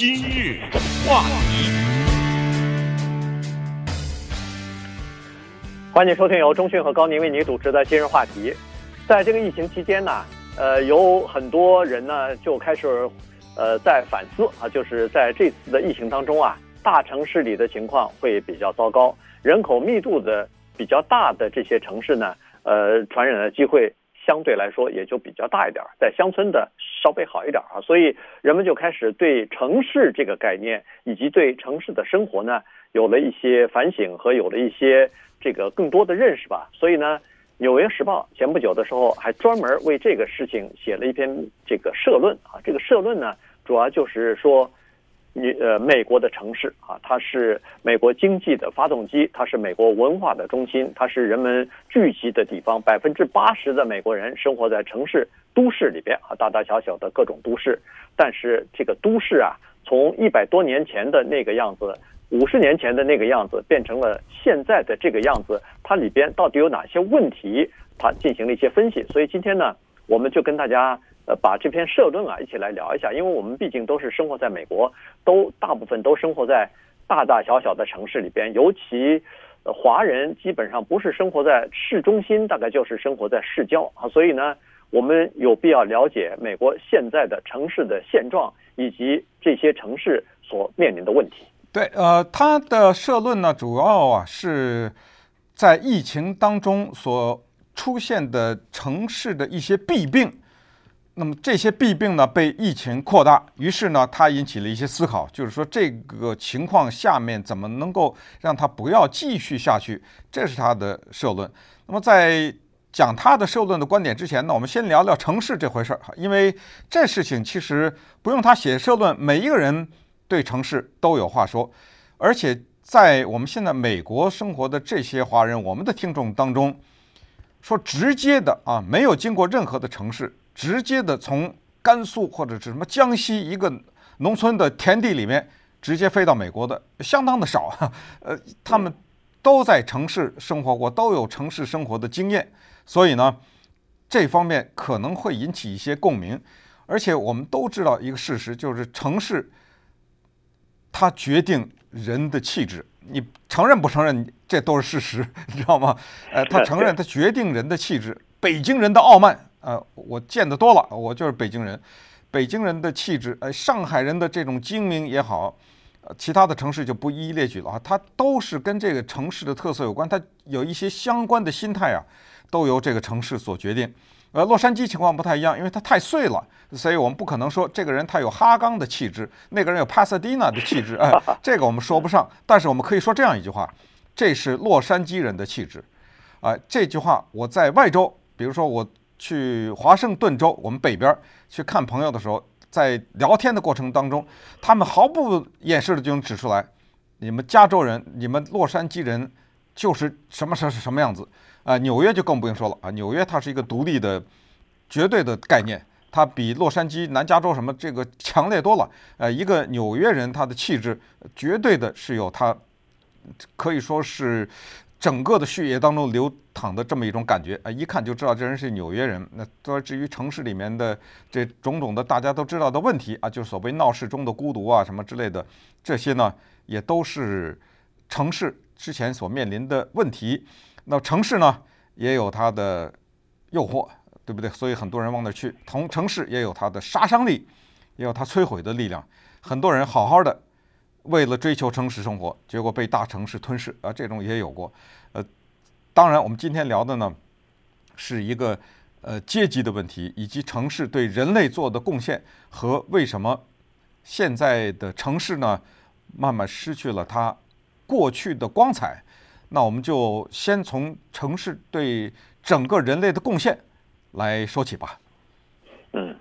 今日话题，欢迎收听由钟讯和高宁为您主持的今日话题。在这个疫情期间呢，呃，有很多人呢就开始，呃，在反思啊，就是在这次的疫情当中啊，大城市里的情况会比较糟糕，人口密度的比较大的这些城市呢，呃，传染的机会。相对来说也就比较大一点，在乡村的稍微好一点啊，所以人们就开始对城市这个概念以及对城市的生活呢，有了一些反省和有了一些这个更多的认识吧。所以呢，《纽约时报》前不久的时候还专门为这个事情写了一篇这个社论啊。这个社论呢，主要就是说。你呃，美国的城市啊，它是美国经济的发动机，它是美国文化的中心，它是人们聚集的地方。百分之八十的美国人生活在城市都市里边啊，大大小小的各种都市。但是这个都市啊，从一百多年前的那个样子，五十年前的那个样子，变成了现在的这个样子，它里边到底有哪些问题？它进行了一些分析。所以今天呢，我们就跟大家。呃，把这篇社论啊一起来聊一下，因为我们毕竟都是生活在美国，都大部分都生活在大大小小的城市里边，尤其华人基本上不是生活在市中心，大概就是生活在市郊啊，所以呢，我们有必要了解美国现在的城市的现状以及这些城市所面临的问题。对，呃，他的社论呢，主要啊是在疫情当中所出现的城市的一些弊病。那么这些弊病呢，被疫情扩大，于是呢，它引起了一些思考，就是说这个情况下面怎么能够让它不要继续下去？这是他的社论。那么在讲他的社论的观点之前呢，我们先聊聊城市这回事儿，因为这事情其实不用他写社论，每一个人对城市都有话说，而且在我们现在美国生活的这些华人，我们的听众当中，说直接的啊，没有经过任何的城市。直接的从甘肃或者是什么江西一个农村的田地里面直接飞到美国的相当的少，呃，他们都在城市生活过，都有城市生活的经验，所以呢，这方面可能会引起一些共鸣。而且我们都知道一个事实，就是城市它决定人的气质，你承认不承认，这都是事实，你知道吗？呃，他承认，他决定人的气质。北京人的傲慢。呃，我见得多了，我就是北京人，北京人的气质，呃，上海人的这种精明也好，呃，其他的城市就不一一列举了啊，它都是跟这个城市的特色有关，它有一些相关的心态啊，都由这个城市所决定。呃，洛杉矶情况不太一样，因为它太碎了，所以我们不可能说这个人他有哈刚的气质，那个人有帕萨迪纳的气质，哎，这个我们说不上，但是我们可以说这样一句话，这是洛杉矶人的气质，啊，这句话我在外州，比如说我。去华盛顿州，我们北边去看朋友的时候，在聊天的过程当中，他们毫不掩饰的就能指出来，你们加州人，你们洛杉矶人就是什么什是什么样子啊？纽约就更不用说了啊，纽约它是一个独立的、绝对的概念，它比洛杉矶、南加州什么这个强烈多了。呃，一个纽约人他的气质，绝对的是有他可以说是。整个的血液当中流淌的这么一种感觉啊，一看就知道这人是纽约人。那至于城市里面的这种种的大家都知道的问题啊，就是所谓闹市中的孤独啊什么之类的，这些呢也都是城市之前所面临的问题。那城市呢也有它的诱惑，对不对？所以很多人往那去。同城市也有它的杀伤力，也有它摧毁的力量。很多人好好的。为了追求城市生活，结果被大城市吞噬啊，这种也有过。呃，当然，我们今天聊的呢，是一个呃阶级的问题，以及城市对人类做的贡献和为什么现在的城市呢，慢慢失去了它过去的光彩。那我们就先从城市对整个人类的贡献来说起吧。嗯。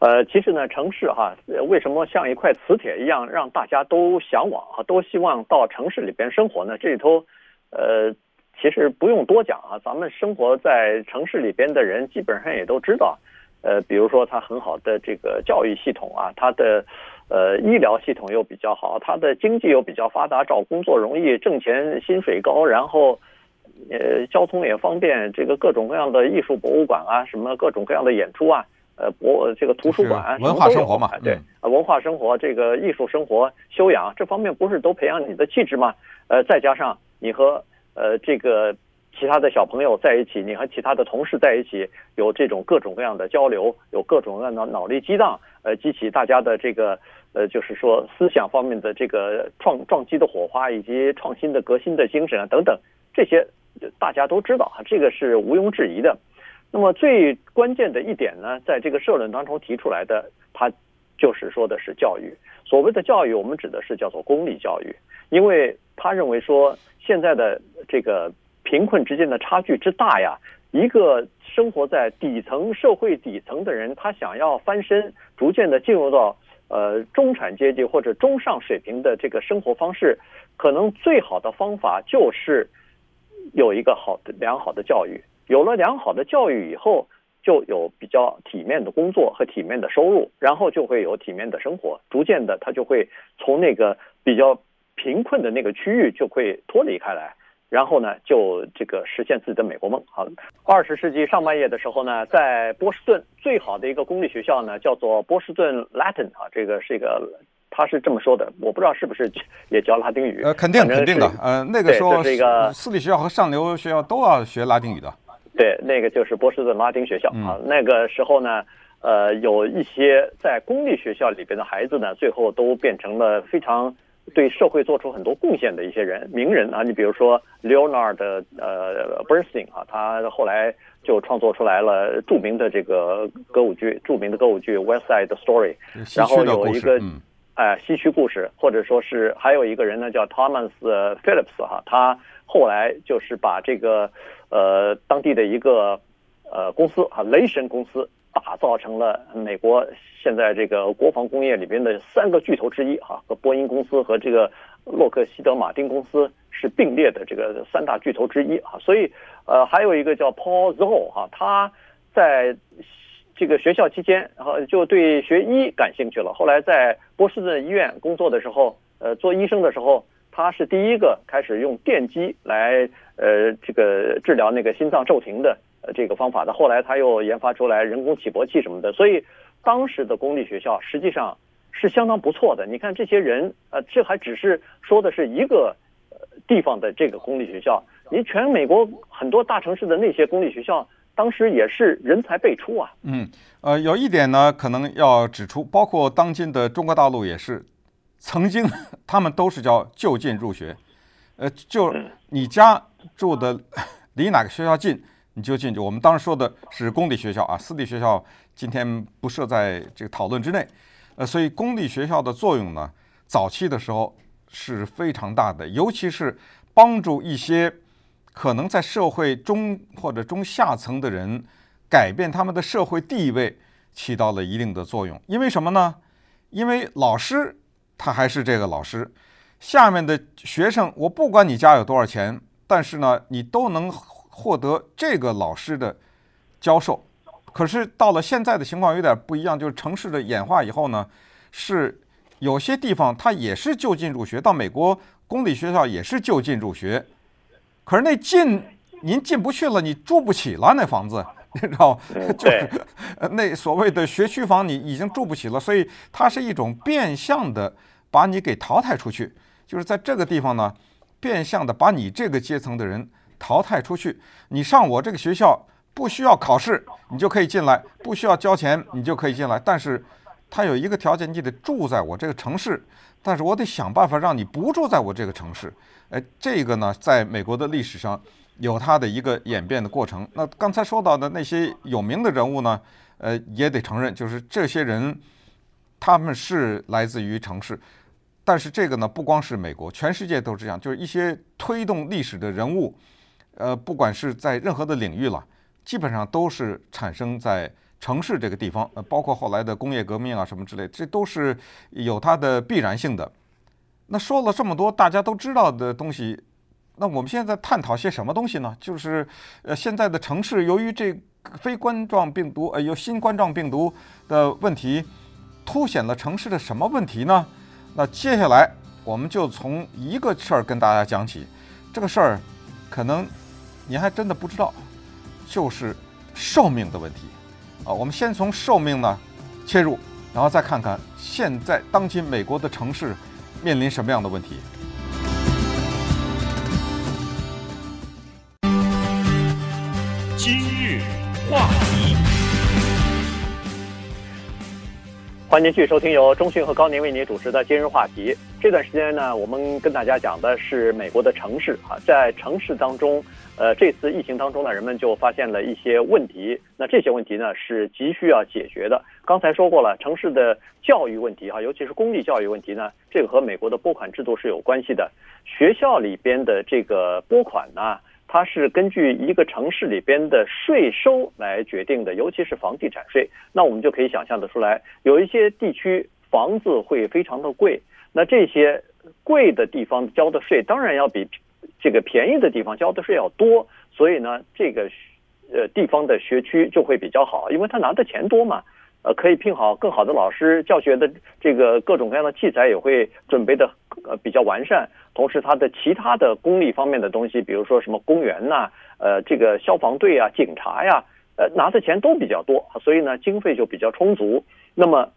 呃，其实呢，城市哈，为什么像一块磁铁一样让大家都向往啊，都希望到城市里边生活呢？这里头，呃，其实不用多讲啊，咱们生活在城市里边的人基本上也都知道，呃，比如说它很好的这个教育系统啊，它的呃医疗系统又比较好，它的经济又比较发达，找工作容易，挣钱薪水高，然后呃交通也方便，这个各种各样的艺术博物馆啊，什么各种各样的演出啊。呃博这个图书馆文化生活嘛，对，文化生活这个艺术生活修养这方面不是都培养你的气质吗？呃，再加上你和呃这个其他的小朋友在一起，你和其他的同事在一起，有这种各种各样的交流，有各种各样的脑力激荡，呃，激起大家的这个呃就是说思想方面的这个撞撞击的火花，以及创新的革新的精神啊等等，这些大家都知道啊，这个是毋庸置疑的。那么最关键的一点呢，在这个社论当中提出来的，他就是说的是教育。所谓的教育，我们指的是叫做公立教育，因为他认为说现在的这个贫困之间的差距之大呀，一个生活在底层社会底层的人，他想要翻身，逐渐的进入到呃中产阶级或者中上水平的这个生活方式，可能最好的方法就是有一个好的良好的教育。有了良好的教育以后，就有比较体面的工作和体面的收入，然后就会有体面的生活。逐渐的，他就会从那个比较贫困的那个区域就会脱离开来，然后呢，就这个实现自己的美国梦。好，二十世纪上半叶的时候呢，在波士顿最好的一个公立学校呢，叫做波士顿 Latin 啊，这个是一个。他是这么说的，我不知道是不是也教拉丁语。呃，肯定肯定的，呃，那个时候个私立学校和上流学校都要学拉丁语的。对，那个就是波士顿拉丁学校啊。那个时候呢，呃，有一些在公立学校里边的孩子呢，最后都变成了非常对社会做出很多贡献的一些人，名人啊。你比如说 Leonard 呃 Bernstein 啊，他后来就创作出来了著名的这个歌舞剧，著名的歌舞剧 West Side Story。然后有一个哎西区故事，或者说是还有一个人呢，叫 Thomas Phillips 哈，他后来就是把这个。呃，当地的一个呃公司啊，雷神公司打造成了美国现在这个国防工业里边的三个巨头之一哈，和波音公司和这个洛克希德马丁公司是并列的这个三大巨头之一啊。所以呃，还有一个叫 Paul Zoll 哈，他在这个学校期间，然后就对学医感兴趣了。后来在波士顿医院工作的时候，呃，做医生的时候。他是第一个开始用电击来呃这个治疗那个心脏骤停的呃这个方法的。后来他又研发出来人工起搏器什么的。所以当时的公立学校实际上是相当不错的。你看这些人，呃，这还只是说的是一个地方的这个公立学校。你全美国很多大城市的那些公立学校，当时也是人才辈出啊。嗯，呃，有一点呢，可能要指出，包括当今的中国大陆也是。曾经，他们都是叫就近入学，呃，就你家住的离哪个学校近，你就进去。我们当时说的是公立学校啊，私立学校今天不设在这个讨论之内。呃，所以公立学校的作用呢，早期的时候是非常大的，尤其是帮助一些可能在社会中或者中下层的人改变他们的社会地位，起到了一定的作用。因为什么呢？因为老师。他还是这个老师，下面的学生，我不管你家有多少钱，但是呢，你都能获得这个老师的教授。可是到了现在的情况有点不一样，就是城市的演化以后呢，是有些地方它也是就近入学，到美国公立学校也是就近入学，可是那进您进不去了，你住不起了那房子。你知道吗，就是 那所谓的学区房，你已经住不起了，所以它是一种变相的把你给淘汰出去，就是在这个地方呢，变相的把你这个阶层的人淘汰出去。你上我这个学校不需要考试，你就可以进来；不需要交钱，你就可以进来。但是它有一个条件，你得住在我这个城市，但是我得想办法让你不住在我这个城市。哎，这个呢，在美国的历史上。有它的一个演变的过程。那刚才说到的那些有名的人物呢，呃，也得承认，就是这些人他们是来自于城市。但是这个呢，不光是美国，全世界都是这样。就是一些推动历史的人物，呃，不管是在任何的领域了，基本上都是产生在城市这个地方。呃，包括后来的工业革命啊什么之类，这都是有它的必然性的。那说了这么多大家都知道的东西。那我们现在探讨些什么东西呢？就是，呃，现在的城市由于这非冠状病毒，呃，有新冠状病毒的问题，凸显了城市的什么问题呢？那接下来我们就从一个事儿跟大家讲起，这个事儿可能您还真的不知道，就是寿命的问题，啊。我们先从寿命呢切入，然后再看看现在当今美国的城市面临什么样的问题。欢迎继续收听由中讯和高宁为您主持的今日话题。这段时间呢，我们跟大家讲的是美国的城市啊，在城市当中，呃，这次疫情当中呢，人们就发现了一些问题。那这些问题呢，是急需要解决的。刚才说过了，城市的教育问题啊，尤其是公立教育问题呢，这个和美国的拨款制度是有关系的。学校里边的这个拨款呢，它是根据一个城市里边的税收来决定的，尤其是房地产税。那我们就可以想象得出来，有一些地区房子会非常的贵，那这些贵的地方交的税当然要比这个便宜的地方交的税要多。所以呢，这个呃地方的学区就会比较好，因为他拿的钱多嘛，呃，可以聘好更好的老师，教学的这个各种各样的器材也会准备的呃比较完善。同时，它的其他的公立方面的东西，比如说什么公园呐，呃，这个消防队啊、警察呀，呃，拿的钱都比较多，所以呢，经费就比较充足。那么，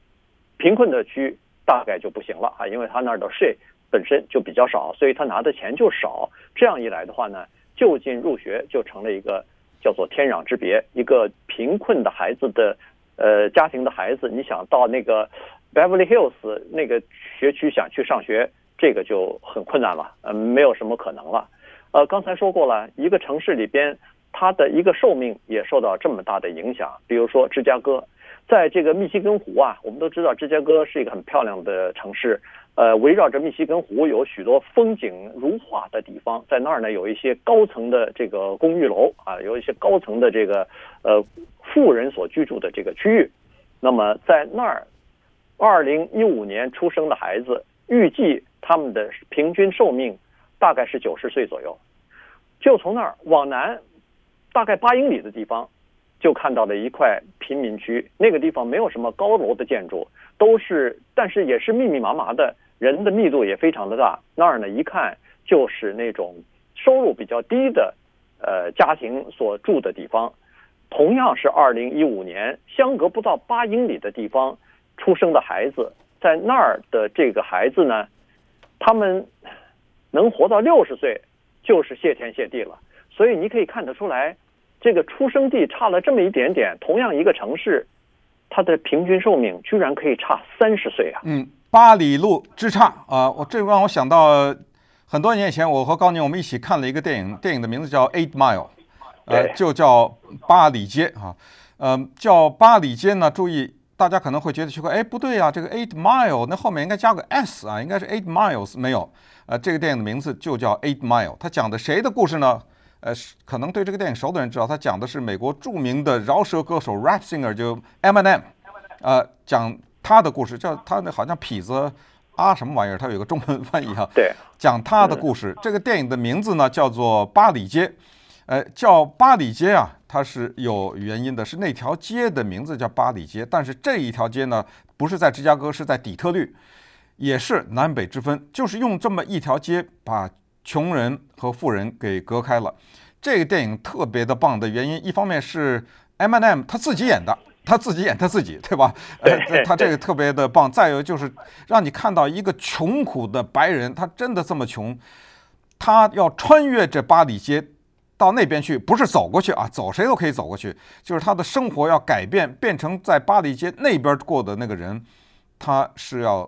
贫困的区大概就不行了啊，因为他那儿的税本身就比较少，所以他拿的钱就少。这样一来的话呢，就近入学就成了一个叫做天壤之别。一个贫困的孩子的呃家庭的孩子，你想到那个 Beverly Hills 那个学区想去上学。这个就很困难了，呃，没有什么可能了。呃，刚才说过了，一个城市里边，它的一个寿命也受到这么大的影响。比如说芝加哥，在这个密西根湖啊，我们都知道芝加哥是一个很漂亮的城市。呃，围绕着密西根湖有许多风景如画的地方，在那儿呢，有一些高层的这个公寓楼啊，有一些高层的这个呃富人所居住的这个区域。那么在那儿，二零一五年出生的孩子，预计。他们的平均寿命大概是九十岁左右，就从那儿往南，大概八英里的地方，就看到了一块贫民区。那个地方没有什么高楼的建筑，都是，但是也是密密麻麻的，人的密度也非常的大。那儿呢，一看就是那种收入比较低的，呃，家庭所住的地方。同样是二零一五年，相隔不到八英里的地方出生的孩子，在那儿的这个孩子呢。他们能活到六十岁，就是谢天谢地了。所以你可以看得出来，这个出生地差了这么一点点，同样一个城市，它的平均寿命居然可以差三十岁啊！嗯，八里路之差啊！我这让我想到很多年以前，我和高宁我们一起看了一个电影，电影的名字叫《Eight Mile》，呃，就叫八里街啊。嗯、呃，叫八里街呢，注意。大家可能会觉得奇怪，哎，不对啊，这个 eight mile 那后面应该加个 s 啊，应该是 eight miles 没有。呃，这个电影的名字就叫 Eight Mile。它讲的谁的故事呢？呃，可能对这个电影熟的人知道，它讲的是美国著名的饶舌歌手 rap singer 就 Eminem，呃，讲他的故事，叫他那好像痞子啊什么玩意儿，他有个中文翻译哈。对，讲他的故事。这个电影的名字呢叫做《八里街》。呃，叫八里街啊，它是有原因的，是那条街的名字叫八里街。但是这一条街呢，不是在芝加哥，是在底特律，也是南北之分，就是用这么一条街把穷人和富人给隔开了。这个电影特别的棒的原因，一方面是 Eminem 他自己演的，他自己演他自己，对吧？呃，他这个特别的棒。再有就是让你看到一个穷苦的白人，他真的这么穷，他要穿越这八里街。到那边去，不是走过去啊，走谁都可以走过去。就是他的生活要改变，变成在八里街那边过的那个人，他是要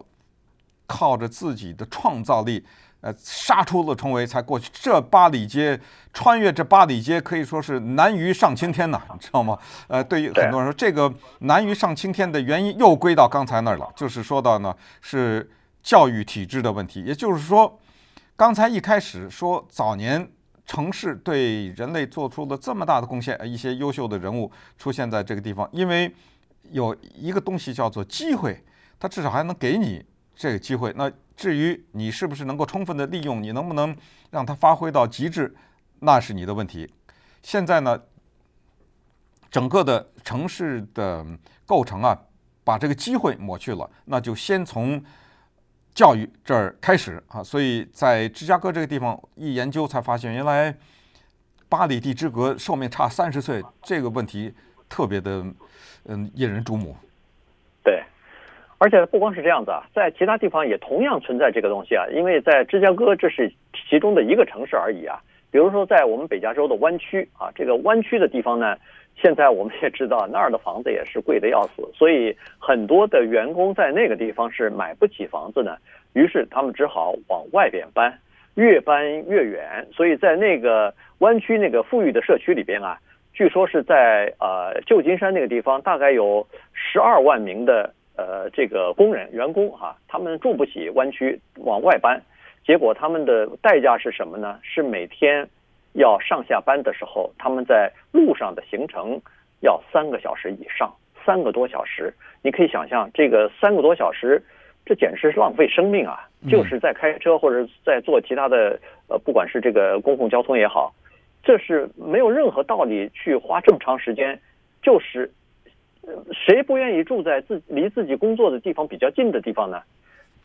靠着自己的创造力，呃，杀出了重围才过去。这八里街，穿越这八里街，可以说是难于上青天呐，你知道吗？呃，对于很多人说，这个难于上青天的原因又归到刚才那儿了，就是说到呢是教育体制的问题。也就是说，刚才一开始说早年。城市对人类做出了这么大的贡献，一些优秀的人物出现在这个地方，因为有一个东西叫做机会，它至少还能给你这个机会。那至于你是不是能够充分的利用，你能不能让它发挥到极致，那是你的问题。现在呢，整个的城市的构成啊，把这个机会抹去了，那就先从。教育这儿开始啊，所以在芝加哥这个地方一研究才发现，原来八里地之隔寿命差三十岁这个问题特别的嗯引人注目。而且不光是这样子啊，在其他地方也同样存在这个东西啊。因为在芝加哥，这是其中的一个城市而已啊。比如说，在我们北加州的湾区啊，这个湾区的地方呢，现在我们也知道那儿的房子也是贵得要死，所以很多的员工在那个地方是买不起房子呢，于是他们只好往外边搬，越搬越远。所以在那个湾区那个富裕的社区里边啊，据说是在呃旧金山那个地方，大概有十二万名的呃这个工人员工哈、啊，他们住不起湾区，往外搬。结果他们的代价是什么呢？是每天要上下班的时候，他们在路上的行程要三个小时以上，三个多小时。你可以想象，这个三个多小时，这简直是浪费生命啊！就是在开车或者在做其他的，呃，不管是这个公共交通也好，这是没有任何道理去花这么长时间。就是，谁不愿意住在自离自己工作的地方比较近的地方呢？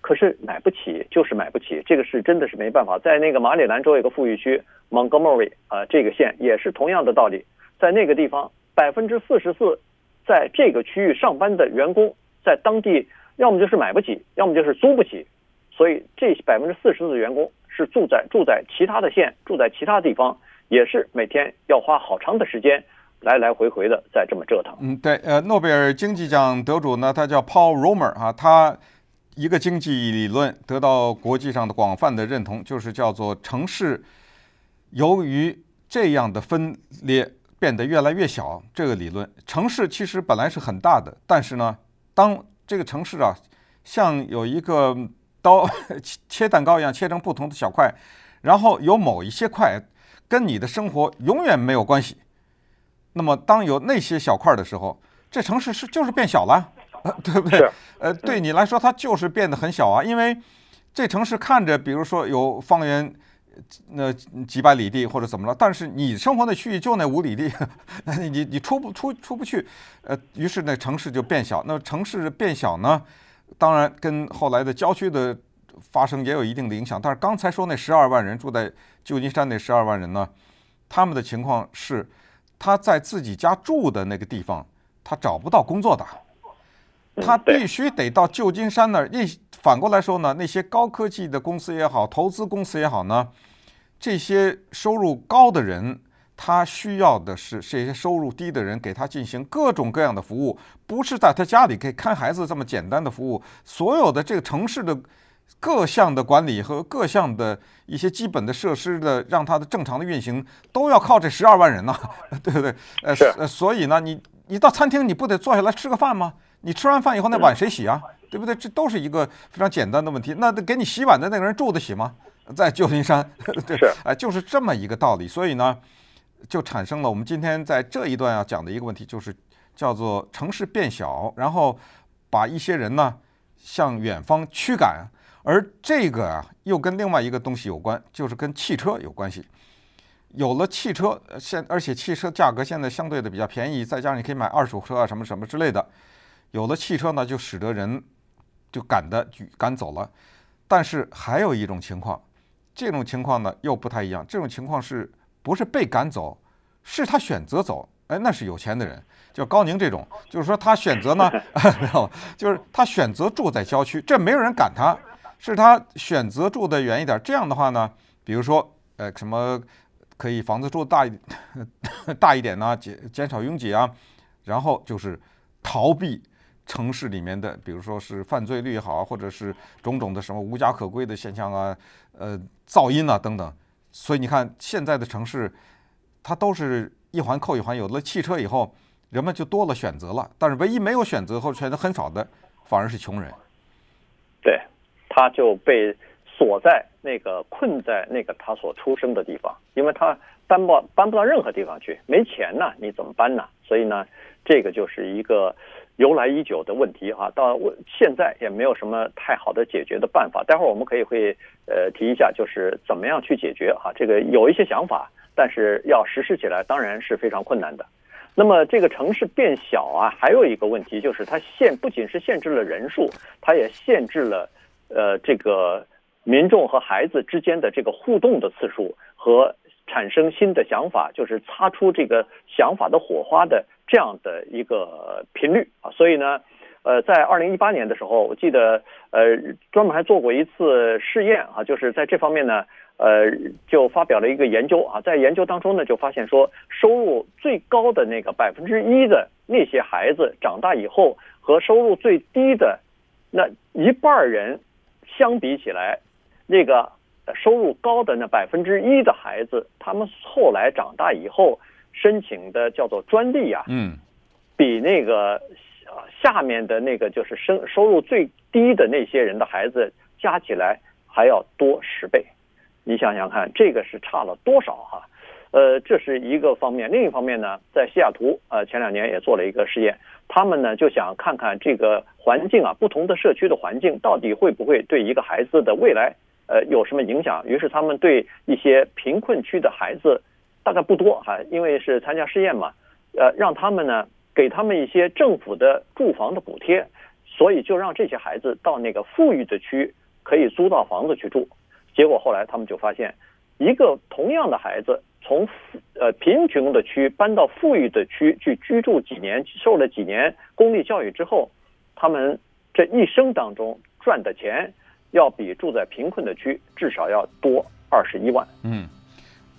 可是买不起，就是买不起，这个是真的是没办法。在那个马里兰州有个富裕区，Montgomery 啊，这个县也是同样的道理。在那个地方，百分之四十四在这个区域上班的员工，在当地要么就是买不起，要么就是租不起。所以这百分之四十四的员工是住在住在其他的县，住在其他地方，也是每天要花好长的时间来来回回的在这么折腾。嗯，对，呃，诺贝尔经济奖得主呢，他叫 Paul Romer 啊，他。一个经济理论得到国际上的广泛的认同，就是叫做城市由于这样的分裂变得越来越小。这个理论，城市其实本来是很大的，但是呢，当这个城市啊，像有一个刀切蛋糕一样切成不同的小块，然后有某一些块跟你的生活永远没有关系，那么当有那些小块的时候，这城市是就是变小了。呃，对不对？呃，对你来说，它就是变得很小啊，因为这城市看着，比如说有方圆那几百里地或者怎么了，但是你生活的区域就那五里地，你你出不出出不去，呃，于是那城市就变小。那城市变小呢，当然跟后来的郊区的发生也有一定的影响。但是刚才说那十二万人住在旧金山那十二万人呢，他们的情况是他在自己家住的那个地方，他找不到工作的。他必须得到旧金山那儿。那反过来说呢，那些高科技的公司也好，投资公司也好呢，这些收入高的人，他需要的是这些收入低的人给他进行各种各样的服务，不是在他家里可以看孩子这么简单的服务。所有的这个城市的各项的管理和各项的一些基本的设施的，让它的正常的运行，都要靠这十二万人呐，对不对？呃，所以呢，你你到餐厅你不得坐下来吃个饭吗？你吃完饭以后，那碗谁洗啊？对不对？这都是一个非常简单的问题。那给你洗碗的那个人住得起吗？在旧金山，对，哎，就是这么一个道理。所以呢，就产生了我们今天在这一段要讲的一个问题，就是叫做城市变小，然后把一些人呢向远方驱赶。而这个啊，又跟另外一个东西有关，就是跟汽车有关系。有了汽车，现而且汽车价格现在相对的比较便宜，再加上你可以买二手车啊，什么什么之类的。有了汽车呢，就使得人就赶的赶走了。但是还有一种情况，这种情况呢又不太一样。这种情况是不是被赶走，是他选择走？哎，那是有钱的人，就高宁这种，就是说他选择呢，没有，就是他选择住在郊区，这没有人赶他，是他选择住的远一点。这样的话呢，比如说，呃，什么可以房子住大一 大一点呢，减减少拥挤啊，然后就是逃避。城市里面的，比如说是犯罪率也好，或者是种种的什么无家可归的现象啊，呃，噪音啊等等，所以你看现在的城市，它都是一环扣一环。有了汽车以后，人们就多了选择了，但是唯一没有选择或选择很少的，反而是穷人。对，他就被锁在那个困在那个他所出生的地方，因为他搬不搬不到任何地方去，没钱呢，你怎么搬呢？所以呢，这个就是一个。由来已久的问题啊，到现在也没有什么太好的解决的办法。待会儿我们可以会呃提一下，就是怎么样去解决啊？这个有一些想法，但是要实施起来当然是非常困难的。那么这个城市变小啊，还有一个问题就是它限不仅是限制了人数，它也限制了呃这个民众和孩子之间的这个互动的次数和产生新的想法，就是擦出这个想法的火花的这样的一个频率啊。所以呢，呃，在二零一八年的时候，我记得呃专门还做过一次试验啊，就是在这方面呢，呃，就发表了一个研究啊，在研究当中呢，就发现说，收入最高的那个百分之一的那些孩子长大以后，和收入最低的那一半人相比起来，那个。收入高的那百分之一的孩子，他们后来长大以后申请的叫做专利啊，嗯，比那个下面的那个就是收收入最低的那些人的孩子加起来还要多十倍。你想想看，这个是差了多少哈？呃，这是一个方面。另一方面呢，在西雅图，呃，前两年也做了一个实验，他们呢就想看看这个环境啊，不同的社区的环境到底会不会对一个孩子的未来。呃，有什么影响？于是他们对一些贫困区的孩子，大概不多哈，因为是参加试验嘛，呃，让他们呢给他们一些政府的住房的补贴，所以就让这些孩子到那个富裕的区可以租到房子去住。结果后来他们就发现，一个同样的孩子从呃贫穷的区搬到富裕的区去居住几年，受了几年公立教育之后，他们这一生当中赚的钱。要比住在贫困的区至少要多二十一万。嗯，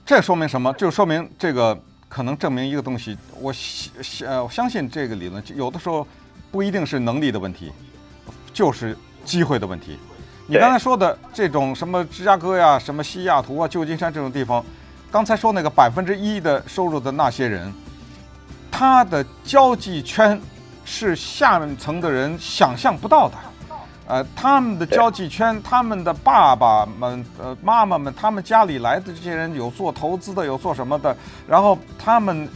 这说明什么？就说明这个可能证明一个东西。我相呃，我相信这个理论，有的时候不一定是能力的问题，就是机会的问题。你刚才说的这种什么芝加哥呀、什么西雅图啊、旧金山这种地方，刚才说那个百分之一的收入的那些人，他的交际圈是下层的人想象不到的。呃，他们的交际圈，他们的爸爸们、呃妈妈们，他们家里来的这些人有做投资的，有做什么的，然后他们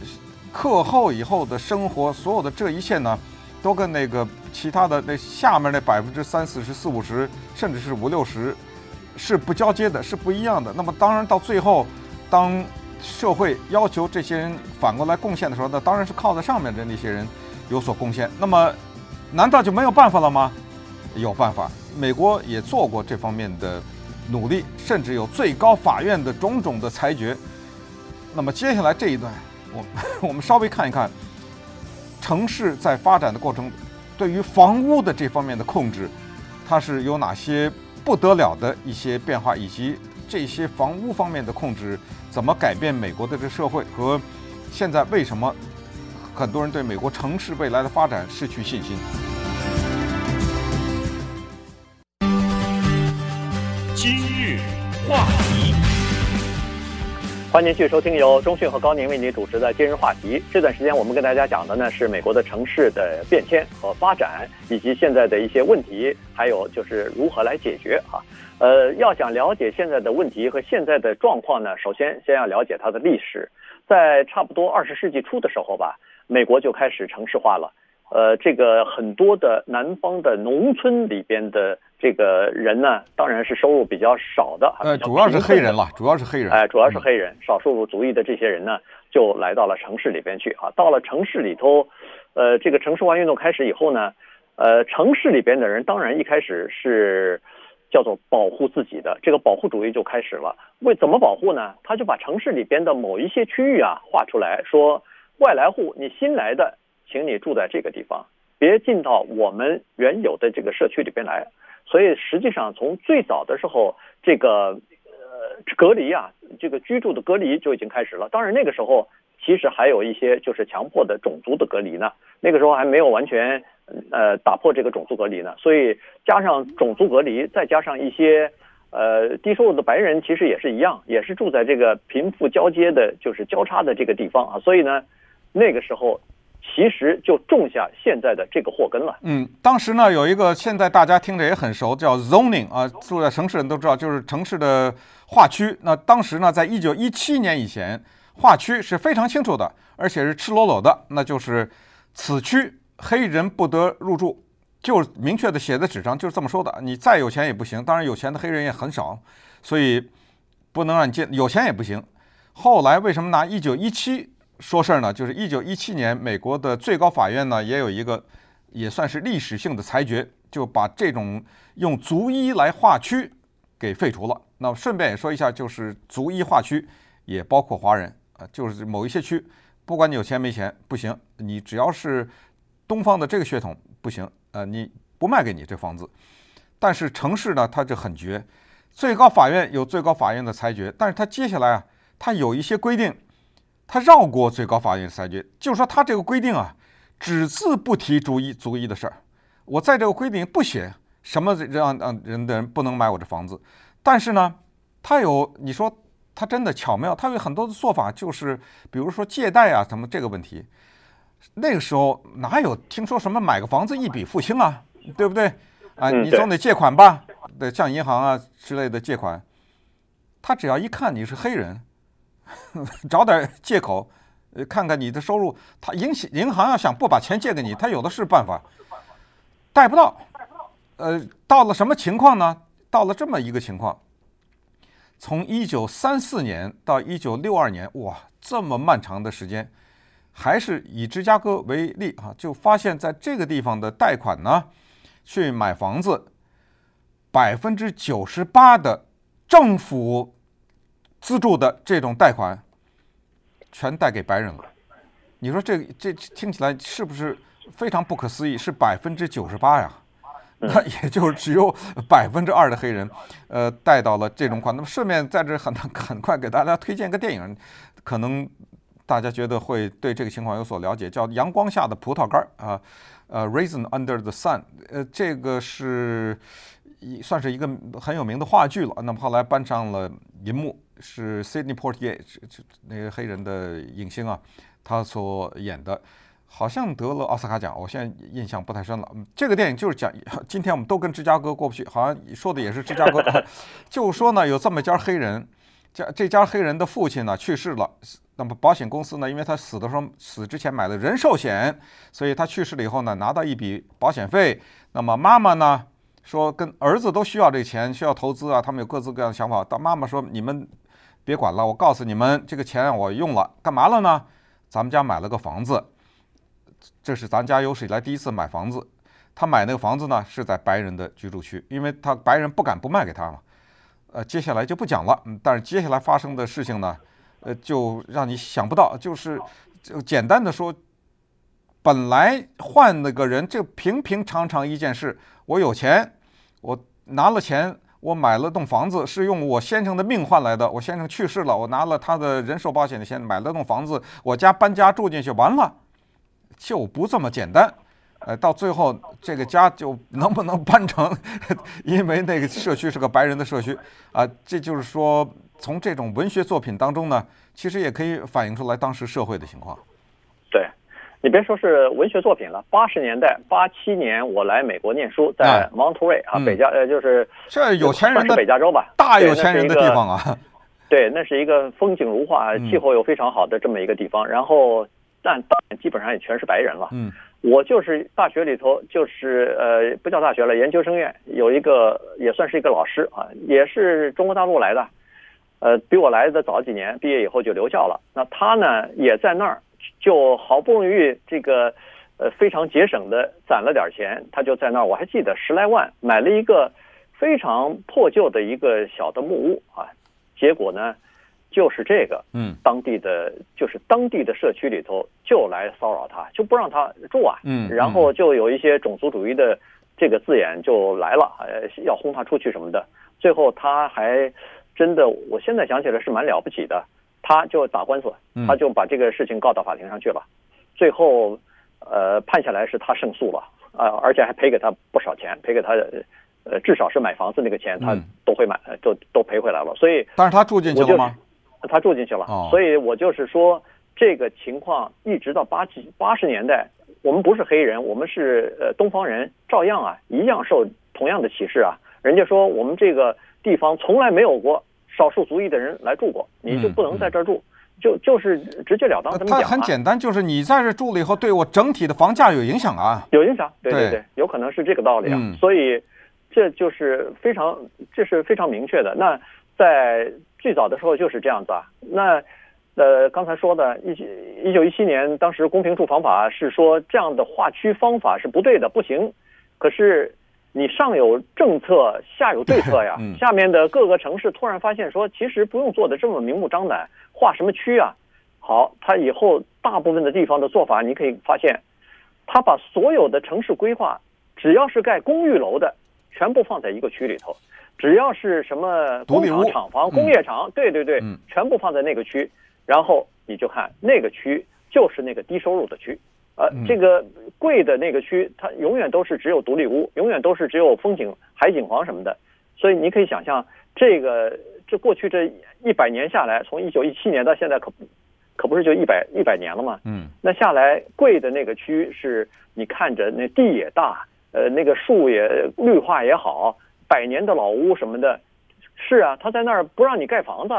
课后以后的生活，所有的这一切呢，都跟那个其他的那下面那百分之三四十、四五十，甚至是五六十，是不交接的，是不一样的。那么当然到最后，当社会要求这些人反过来贡献的时候，那当然是靠在上面的那些人有所贡献。那么，难道就没有办法了吗？有办法，美国也做过这方面的努力，甚至有最高法院的种种的裁决。那么接下来这一段，我 我们稍微看一看，城市在发展的过程，对于房屋的这方面的控制，它是有哪些不得了的一些变化，以及这些房屋方面的控制怎么改变美国的这社会，和现在为什么很多人对美国城市未来的发展失去信心。今日话题，欢迎继续收听由中讯和高宁为您主持的今日话题。这段时间我们跟大家讲的呢是美国的城市的变迁和发展，以及现在的一些问题，还有就是如何来解决哈。呃，要想了解现在的问题和现在的状况呢，首先先要了解它的历史。在差不多二十世纪初的时候吧，美国就开始城市化了。呃，这个很多的南方的农村里边的。这个人呢，当然是收入比较少的，呃，主要是黑人了，主要是黑人，哎，主要是黑人，少数族裔的这些人呢，就来到了城市里边去啊。到了城市里头，呃，这个城市化运动开始以后呢，呃，城市里边的人当然一开始是叫做保护自己的，这个保护主义就开始了。为怎么保护呢？他就把城市里边的某一些区域啊划出来说，外来户，你新来的，请你住在这个地方，别进到我们原有的这个社区里边来。所以实际上，从最早的时候，这个呃隔离啊，这个居住的隔离就已经开始了。当然那个时候，其实还有一些就是强迫的种族的隔离呢。那个时候还没有完全呃打破这个种族隔离呢。所以加上种族隔离，再加上一些呃低收入的白人，其实也是一样，也是住在这个贫富交接的，就是交叉的这个地方啊。所以呢，那个时候。其实就种下现在的这个祸根了。嗯，当时呢有一个现在大家听着也很熟，叫 zoning 啊，住在城市人都知道，就是城市的划区。那当时呢，在一九一七年以前，划区是非常清楚的，而且是赤裸裸的，那就是此区黑人不得入住，就明确的写在纸上，就是这么说的。你再有钱也不行，当然有钱的黑人也很少，所以不能让你进，有钱也不行。后来为什么拿一九一七？说事儿呢，就是一九一七年，美国的最高法院呢也有一个，也算是历史性的裁决，就把这种用族裔来划区给废除了。那顺便也说一下，就是族裔划区也包括华人啊，就是某一些区不管你有钱没钱，不行，你只要是东方的这个血统不行，呃，你不卖给你这房子。但是城市呢，它就很绝，最高法院有最高法院的裁决，但是它接下来啊，它有一些规定，它绕过最高法院的裁决，就是说它这个规定啊，只字不提族裔族裔的事儿，我在这个规定不写什么让让人的人不能买我这房子，但是呢，它有你说。他真的巧妙，他有很多的做法，就是比如说借贷啊，什么这个问题，那个时候哪有听说什么买个房子一笔付清啊，对不对？啊，你总得借款吧，得向银行啊之类的借款。他只要一看你是黑人，找点借口，呃，看看你的收入，他银银行要想不把钱借给你，他有的是办法，贷不到。呃，到了什么情况呢？到了这么一个情况。从一九三四年到一九六二年，哇，这么漫长的时间，还是以芝加哥为例啊，就发现在这个地方的贷款呢，去买房子，百分之九十八的政府资助的这种贷款，全贷给白人了。你说这这听起来是不是非常不可思议？是百分之九十八呀？那也就只有百分之二的黑人，呃，贷到了这种款。那么顺便在这很很快给大家推荐个电影，可能大家觉得会对这个情况有所了解，叫《阳光下的葡萄干》啊，呃，《Raisin Under the Sun》。呃，这个是一算是一个很有名的话剧了。那么后来搬上了银幕，是 Sidney Poitier 那个黑人的影星啊，他所演的。好像得了奥斯卡奖，我现在印象不太深了。嗯这个电影就是讲，今天我们都跟芝加哥过不去，好像说的也是芝加哥。就说呢，有这么一家黑人，家这家黑人的父亲呢去世了，那么保险公司呢，因为他死的时候死之前买了人寿险，所以他去世了以后呢，拿到一笔保险费。那么妈妈呢说，跟儿子都需要这钱，需要投资啊，他们有各自各样的想法。但妈妈说，你们别管了，我告诉你们，这个钱我用了，干嘛了呢？咱们家买了个房子。这是咱家有史以来第一次买房子，他买那个房子呢是在白人的居住区，因为他白人不敢不卖给他嘛。呃，接下来就不讲了，嗯，但是接下来发生的事情呢，呃，就让你想不到，就是就简单的说，本来换那个人，就平平常常一件事，我有钱，我拿了钱，我买了栋房子，是用我先生的命换来的，我先生去世了，我拿了他的人寿保险的钱买了栋房子，我家搬家住进去，完了。就不这么简单，呃，到最后这个家就能不能搬成？因为那个社区是个白人的社区啊，这就是说，从这种文学作品当中呢，其实也可以反映出来当时社会的情况。对，你别说是文学作品了，八十年代八七年我来美国念书，在 Monterey 啊，北加呃就是这有钱人的北加州吧，大有钱人的地方啊。对，那是一个风景如画、气候又非常好的这么一个地方，然后。但当然基本上也全是白人了。嗯，我就是大学里头，就是呃，不叫大学了，研究生院有一个也算是一个老师啊，也是中国大陆来的，呃，比我来的早几年，毕业以后就留校了。那他呢也在那儿，就好不容易这个呃非常节省的攒了点钱，他就在那儿，我还记得十来万买了一个非常破旧的一个小的木屋啊，结果呢。就是这个，嗯，当地的就是当地的社区里头就来骚扰他，就不让他住啊，嗯，然后就有一些种族主义的这个字眼就来了，呃，要轰他出去什么的。最后他还真的，我现在想起来是蛮了不起的，他就打官司，他就把这个事情告到法庭上去了。最后，呃，判下来是他胜诉了，啊，而且还赔给他不少钱，赔给他，呃，至少是买房子那个钱他都会买，都都赔回来了。所以，但是他住进去了吗？他住进去了，所以我就是说，这个情况一直到八几八十年代，我们不是黑人，我们是呃东方人，照样啊一样受同样的歧视啊。人家说我们这个地方从来没有过少数族裔的人来住过，你就不能在这儿住，就就是直截了当这么讲。他很简单，就是你在这住了以后，对我整体的房价有影响啊，有影响，对对对，有可能是这个道理啊。所以这就是非常这是非常明确的。那在。最早的时候就是这样子啊，那，呃，刚才说的，一一九一七年，当时公平住房法是说这样的划区方法是不对的，不行。可是你上有政策，下有对策呀。下面的各个城市突然发现说，其实不用做的这么明目张胆，划什么区啊？好，他以后大部分的地方的做法，你可以发现，他把所有的城市规划，只要是盖公寓楼的，全部放在一个区里头；只要是什么工厂、厂房、工业厂，对对对，全部放在那个区。然后你就看那个区，就是那个低收入的区。呃，这个贵的那个区，它永远都是只有独立屋，永远都是只有风景海景房什么的。所以你可以想象，这个这过去这一百年下来，从一九一七年到现在，可不可不是就一百一百年了吗？嗯，那下来贵的那个区是，你看着那地也大，呃，那个树也绿化也好，百年的老屋什么的，是啊，他在那儿不让你盖房子，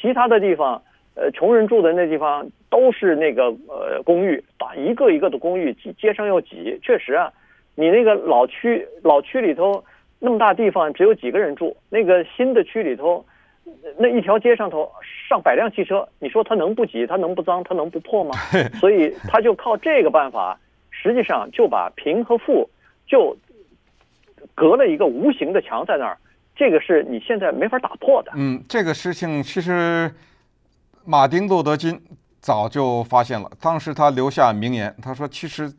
其他的地方。呃，穷人住的那地方都是那个呃公寓，把一个一个的公寓，街上又挤。确实啊，你那个老区老区里头那么大地方，只有几个人住。那个新的区里头，那一条街上头上百辆汽车，你说它能不挤？它能不脏？它能不破吗？所以他就靠这个办法，实际上就把贫和富就隔了一个无形的墙在那儿。这个是你现在没法打破的。嗯，这个事情其实。马丁·路德·金早就发现了，当时他留下名言，他说：“其实，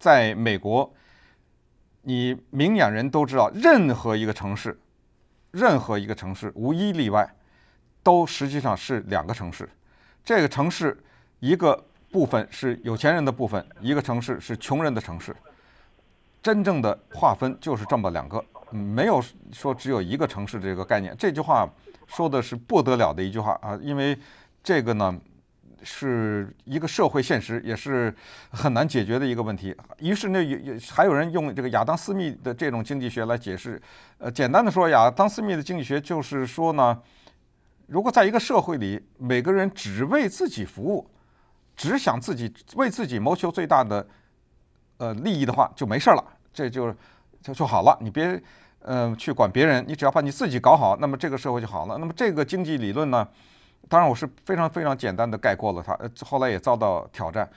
在美国，你明眼人都知道，任何一个城市，任何一个城市无一例外，都实际上是两个城市。这个城市一个部分是有钱人的部分，一个城市是穷人的城市。真正的划分就是这么两个，没有说只有一个城市这个概念。这句话说的是不得了的一句话啊，因为。”这个呢，是一个社会现实，也是很难解决的一个问题。于是呢，有有还有人用这个亚当·斯密的这种经济学来解释。呃，简单的说，亚当·斯密的经济学就是说呢，如果在一个社会里，每个人只为自己服务，只想自己为自己谋求最大的呃利益的话，就没事了，这就就就好了。你别呃去管别人，你只要把你自己搞好，那么这个社会就好了。那么这个经济理论呢？当然，我是非常非常简单的概括了它，后来也遭到挑战。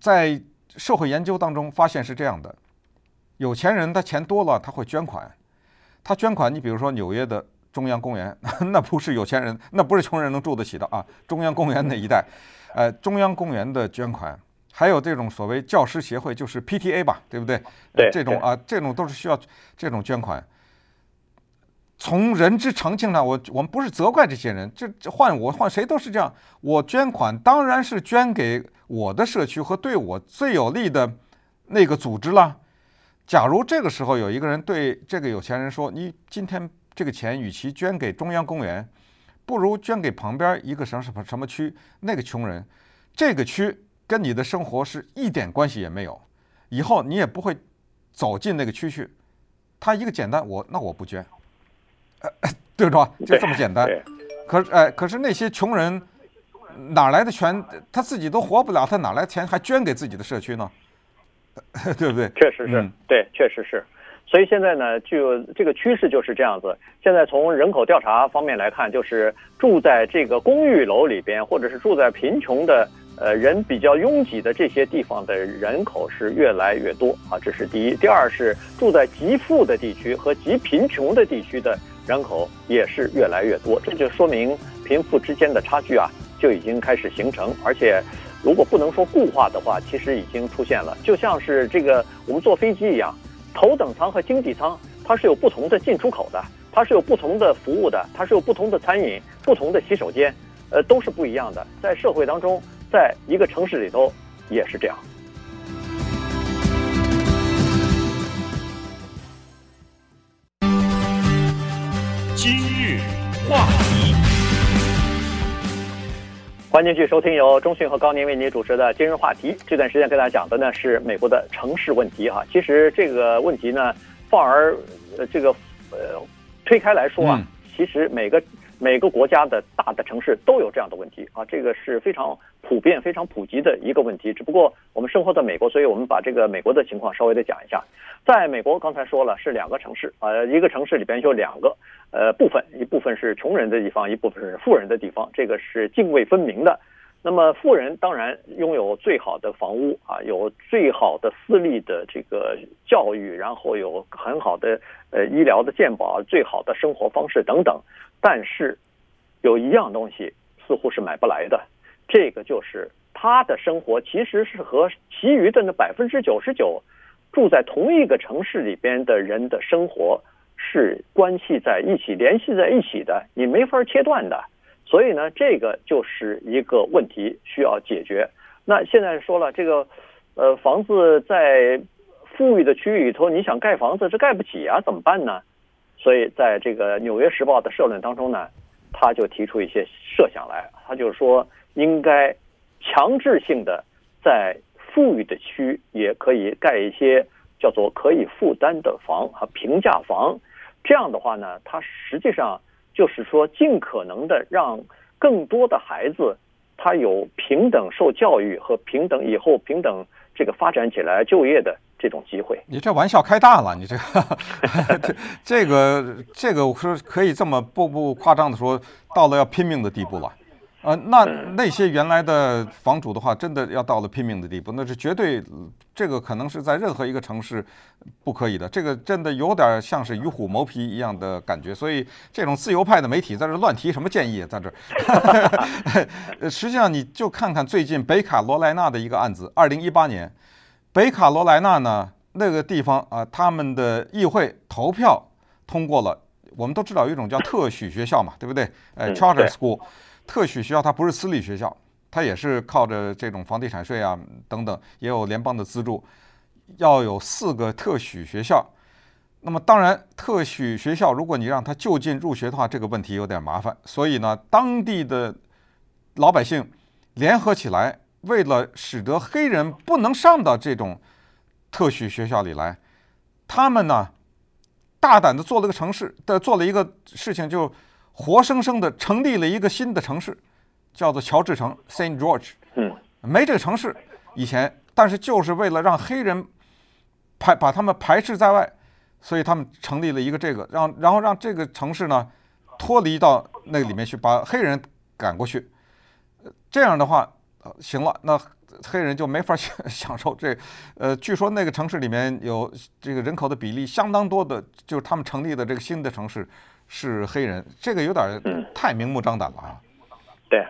在社会研究当中发现是这样的：有钱人他钱多了，他会捐款。他捐款，你比如说纽约的中央公园，那不是有钱人，那不是穷人能住得起的啊。中央公园那一带，呃，中央公园的捐款，还有这种所谓教师协会，就是 PTA 吧，对不对？对。这种啊，这种都是需要这种捐款。从人之常情上，我我们不是责怪这些人，这这换我换谁都是这样。我捐款当然是捐给我的社区和对我最有利的那个组织了。假如这个时候有一个人对这个有钱人说：“你今天这个钱与其捐给中央公园，不如捐给旁边一个什么什么什么区，那个穷人，这个区跟你的生活是一点关系也没有，以后你也不会走进那个区去。”他一个简单，我那我不捐。呃，对吧？就这么简单。可是，哎，可是那些穷人哪来的钱？他自己都活不了，他哪来钱还捐给自己的社区呢？对不对？确实是，对，确实是。所以现在呢，就这个趋势就是这样子。现在从人口调查方面来看，就是住在这个公寓楼里边，或者是住在贫穷的呃人比较拥挤的这些地方的人口是越来越多啊，这是第一。第二是住在极富的地区和极贫穷的地区的。人口也是越来越多，这就说明贫富之间的差距啊就已经开始形成，而且如果不能说固化的话，其实已经出现了。就像是这个我们坐飞机一样，头等舱和经济舱它是有不同的进出口的，它是有不同的服务的，它是有不同的餐饮、不同的洗手间，呃，都是不一样的。在社会当中，在一个城市里头也是这样。话题，欢迎继续收听由中讯和高宁为您主持的今日话题。这段时间跟大家讲的呢是美国的城市问题哈。其实这个问题呢，放而呃这个呃推开来说啊，其实每个每个国家的大的城市都有这样的问题啊，这个是非常普遍、非常普及的一个问题。只不过我们生活在美国，所以我们把这个美国的情况稍微的讲一下。在美国，刚才说了是两个城市啊，一个城市里边有两个。呃，部分一部分是穷人的地方，一部分是富人的地方，这个是泾渭分明的。那么富人当然拥有最好的房屋啊，有最好的私立的这个教育，然后有很好的呃医疗的健保，最好的生活方式等等。但是有一样东西似乎是买不来的，这个就是他的生活其实是和其余的那百分之九十九住在同一个城市里边的人的生活是关系在一起、联系在一起的，你没法切断的。所以呢，这个就是一个问题需要解决。那现在说了，这个呃房子在富裕的区域里头，你想盖房子，是盖不起啊，怎么办呢？所以在这个《纽约时报》的社论当中呢，他就提出一些设想来，他就说应该强制性的在富裕的区也可以盖一些叫做可以负担的房和平价房，这样的话呢，它实际上。就是说，尽可能的让更多的孩子，他有平等受教育和平等以后平等这个发展起来就业的这种机会。你这玩笑开大了，你这个 这这个这个我说可以这么不不夸张的说，到了要拼命的地步了。呃，那那些原来的房主的话，真的要到了拼命的地步，那是绝对，这个可能是在任何一个城市不可以的。这个真的有点像是与虎谋皮一样的感觉。所以，这种自由派的媒体在这乱提什么建议，在这儿。实际上，你就看看最近北卡罗来纳的一个案子，二零一八年，北卡罗来纳呢那个地方啊，他们的议会投票通过了。我们都知道有一种叫特许学校嘛，对不对？呃，charter school。特许学校它不是私立学校，它也是靠着这种房地产税啊等等，也有联邦的资助，要有四个特许学校。那么当然，特许学校如果你让它就近入学的话，这个问题有点麻烦。所以呢，当地的老百姓联合起来，为了使得黑人不能上到这种特许学校里来，他们呢大胆地做了个城市的做了一个事情就。活生生的成立了一个新的城市，叫做乔治城 （Saint George）。嗯，没这个城市以前，但是就是为了让黑人排把他们排斥在外，所以他们成立了一个这个，让然后让这个城市呢脱离到那里面去，把黑人赶过去。这样的话，行了，那黑人就没法享 享受这。呃，据说那个城市里面有这个人口的比例相当多的，就是他们成立的这个新的城市。是黑人，这个有点太明目张胆了啊。对，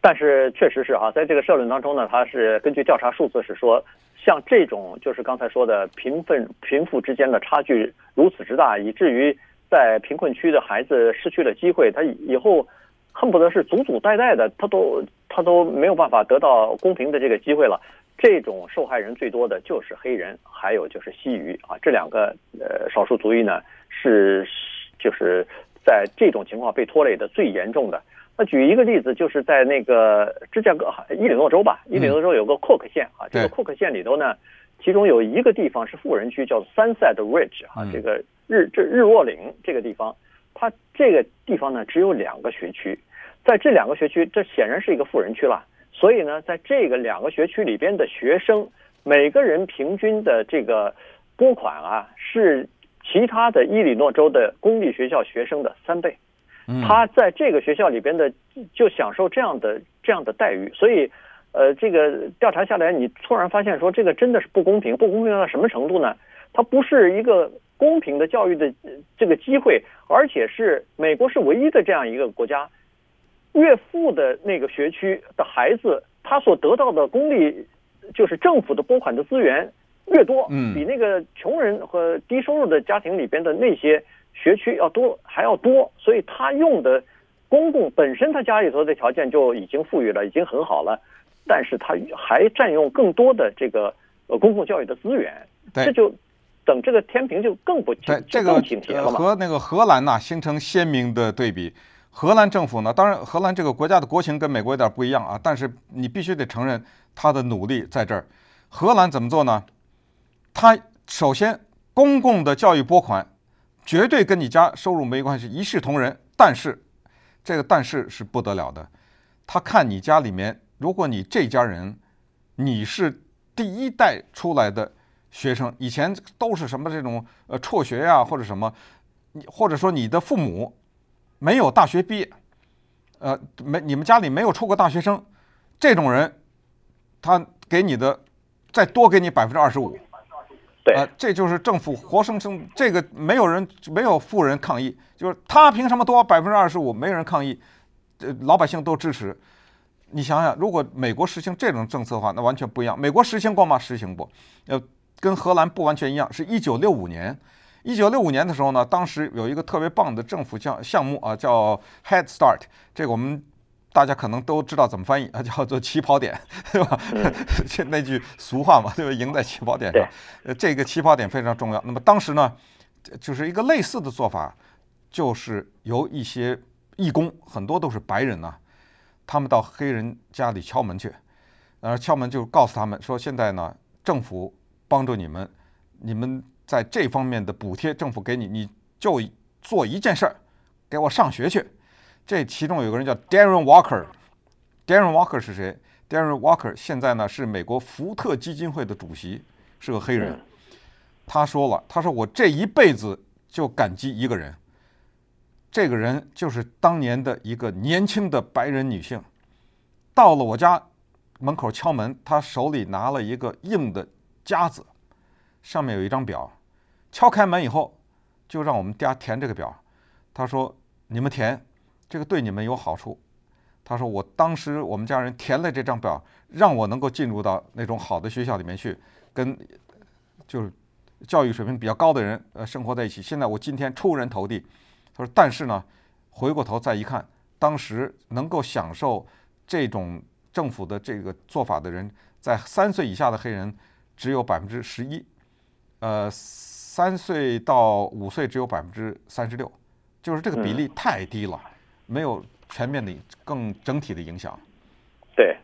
但是确实是啊，在这个社论当中呢，他是根据调查数字是说，像这种就是刚才说的贫富贫富之间的差距如此之大，以至于在贫困区的孩子失去了机会，他以后恨不得是祖祖代代的，他都他都没有办法得到公平的这个机会了。这种受害人最多的就是黑人，还有就是西语啊，这两个呃少数族裔呢是。就是在这种情况被拖累的最严重的。那举一个例子，就是在那个芝加哥伊利诺州吧，伊利诺州有个库克县啊，这个库克县里头呢，其中有一个地方是富人区，叫 Sunset Ridge 啊，这个日这日落岭这个地方，它这个地方呢只有两个学区，在这两个学区，这显然是一个富人区了。所以呢，在这个两个学区里边的学生，每个人平均的这个拨款啊是。其他的伊利诺州的公立学校学生的三倍，他在这个学校里边的就享受这样的这样的待遇，所以，呃，这个调查下来，你突然发现说这个真的是不公平，不公平到什么程度呢？它不是一个公平的教育的这个机会，而且是美国是唯一的这样一个国家，越富的那个学区的孩子，他所得到的公立就是政府的拨款的资源。越多，比那个穷人和低收入的家庭里边的那些学区要多还要多，所以他用的公共本身他家里头的条件就已经富裕了，已经很好了，但是他还占用更多的这个呃公共教育的资源，这就等这个天平就更不对，这个和那个荷兰呢形成鲜明的对比。荷兰政府呢，当然荷兰这个国家的国情跟美国有点不一样啊，但是你必须得承认他的努力在这儿。荷兰怎么做呢？他首先，公共的教育拨款绝对跟你家收入没关系，一视同仁。但是，这个但是是不得了的。他看你家里面，如果你这家人你是第一代出来的学生，以前都是什么这种呃辍学呀、啊、或者什么，你或者说你的父母没有大学毕业，呃没你们家里没有出过大学生，这种人，他给你的再多给你百分之二十五。对啊，这就是政府活生生，这个没有人没有富人抗议，就是他凭什么多百分之二十五？没有人抗议，呃，老百姓都支持。你想想，如果美国实行这种政策的话，那完全不一样。美国实行过吗？实行过，呃，跟荷兰不完全一样。是一九六五年，一九六五年的时候呢，当时有一个特别棒的政府项项目啊，叫 Head Start。这个我们大家可能都知道怎么翻译啊，叫做起跑点，对吧？就、嗯、那句俗话嘛，对吧？赢在起跑点上。呃，这个起跑点非常重要。那么当时呢，就是一个类似的做法，就是由一些义工，很多都是白人呐、啊。他们到黑人家里敲门去，呃，敲门就告诉他们说，现在呢，政府帮助你们，你们在这方面的补贴，政府给你，你就做一件事儿，给我上学去。这其中有个人叫 Darren Walker，Darren Walker 是谁？Darren Walker 现在呢是美国福特基金会的主席，是个黑人。他说了，他说我这一辈子就感激一个人。这个人就是当年的一个年轻的白人女性，到了我家门口敲门，她手里拿了一个硬的夹子，上面有一张表。敲开门以后，就让我们家填这个表。他说：“你们填，这个对你们有好处。”他说：“我当时我们家人填了这张表，让我能够进入到那种好的学校里面去，跟就是教育水平比较高的人呃生活在一起。现在我今天出人头地。”他说：“但是呢，回过头再一看，当时能够享受这种政府的这个做法的人，在三岁以下的黑人只有百分之十一，呃，三岁到五岁只有百分之三十六，就是这个比例太低了，没有全面的、更整体的影响。”对，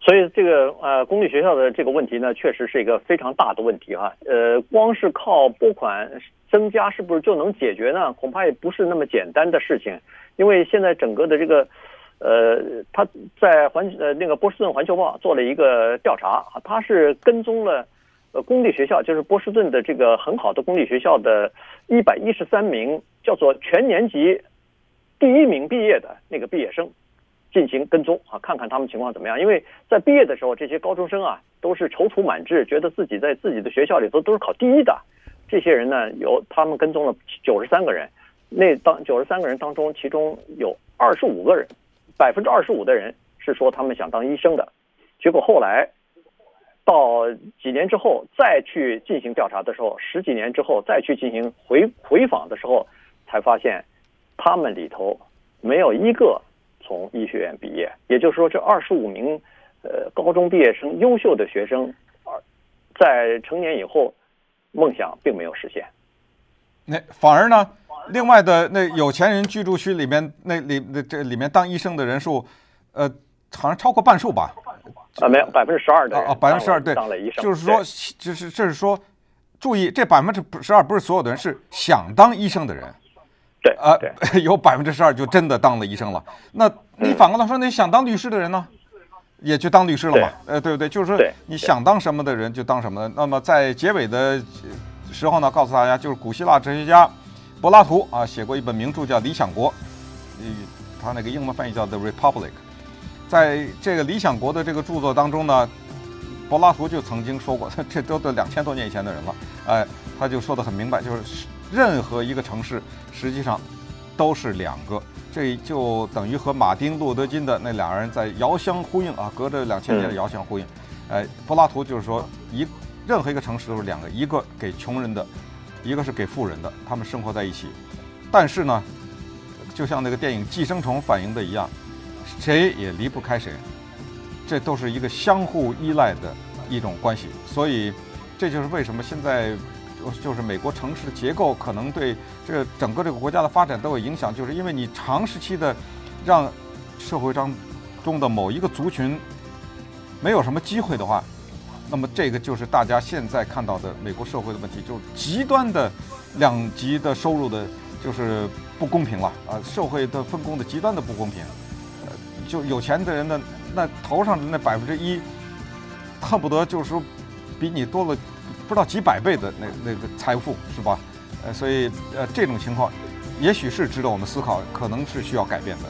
所以这个呃，公立学校的这个问题呢，确实是一个非常大的问题哈。呃，光是靠拨款。增加是不是就能解决呢？恐怕也不是那么简单的事情，因为现在整个的这个，呃，他在环呃那个波士顿环球报做了一个调查，他是跟踪了呃公立学校，就是波士顿的这个很好的公立学校的一百一十三名叫做全年级第一名毕业的那个毕业生进行跟踪啊，看看他们情况怎么样。因为在毕业的时候，这些高中生啊都是踌躇满志，觉得自己在自己的学校里头都是考第一的。这些人呢，有他们跟踪了九十三个人，那当九十三个人当中，其中有二十五个人，百分之二十五的人是说他们想当医生的。结果后来到几年之后再去进行调查的时候，十几年之后再去进行回回访的时候，才发现他们里头没有一个从医学院毕业。也就是说，这二十五名呃高中毕业生优秀的学生，在成年以后。梦想并没有实现，那反而呢？另外的那有钱人居住区里面，那里那这里面当医生的人数，呃，好像超过半数吧？啊，没有百分之十二的啊，百分之十二对，就是说，就是这是说，注意，这百分之十二不是所有的人，是想当医生的人，对啊，有百分之十二就真的当了医生了。那你反过来说，那想当律师的人呢？也去当律师了嘛？呃，对不对？就是说，你想当什么的人就当什么。那么在结尾的时候呢，告诉大家，就是古希腊哲学家柏拉图啊，写过一本名著叫《理想国》，他那个英文翻译叫《The Republic》。在这个《理想国》的这个著作当中呢，柏拉图就曾经说过，这都都两千多年以前的人了，哎，他就说得很明白，就是任何一个城市实际上都是两个。这就等于和马丁·路德·金的那两人在遥相呼应啊，隔着两千年的遥相呼应。哎，柏拉图就是说，一任何一个城市都是两个，一个给穷人的，一个是给富人的，他们生活在一起。但是呢，就像那个电影《寄生虫》反映的一样，谁也离不开谁，这都是一个相互依赖的一种关系。所以，这就是为什么现在。就是美国城市的结构可能对这个整个这个国家的发展都有影响，就是因为你长时期的让社会当中的某一个族群没有什么机会的话，那么这个就是大家现在看到的美国社会的问题，就是极端的两极的收入的，就是不公平了啊，社会的分工的极端的不公平，呃，就有钱的人的那头上的那百分之一，恨不得就是说比你多了。不知道几百倍的那那个财富是吧？呃，所以呃这种情况，也许是值得我们思考，可能是需要改变的。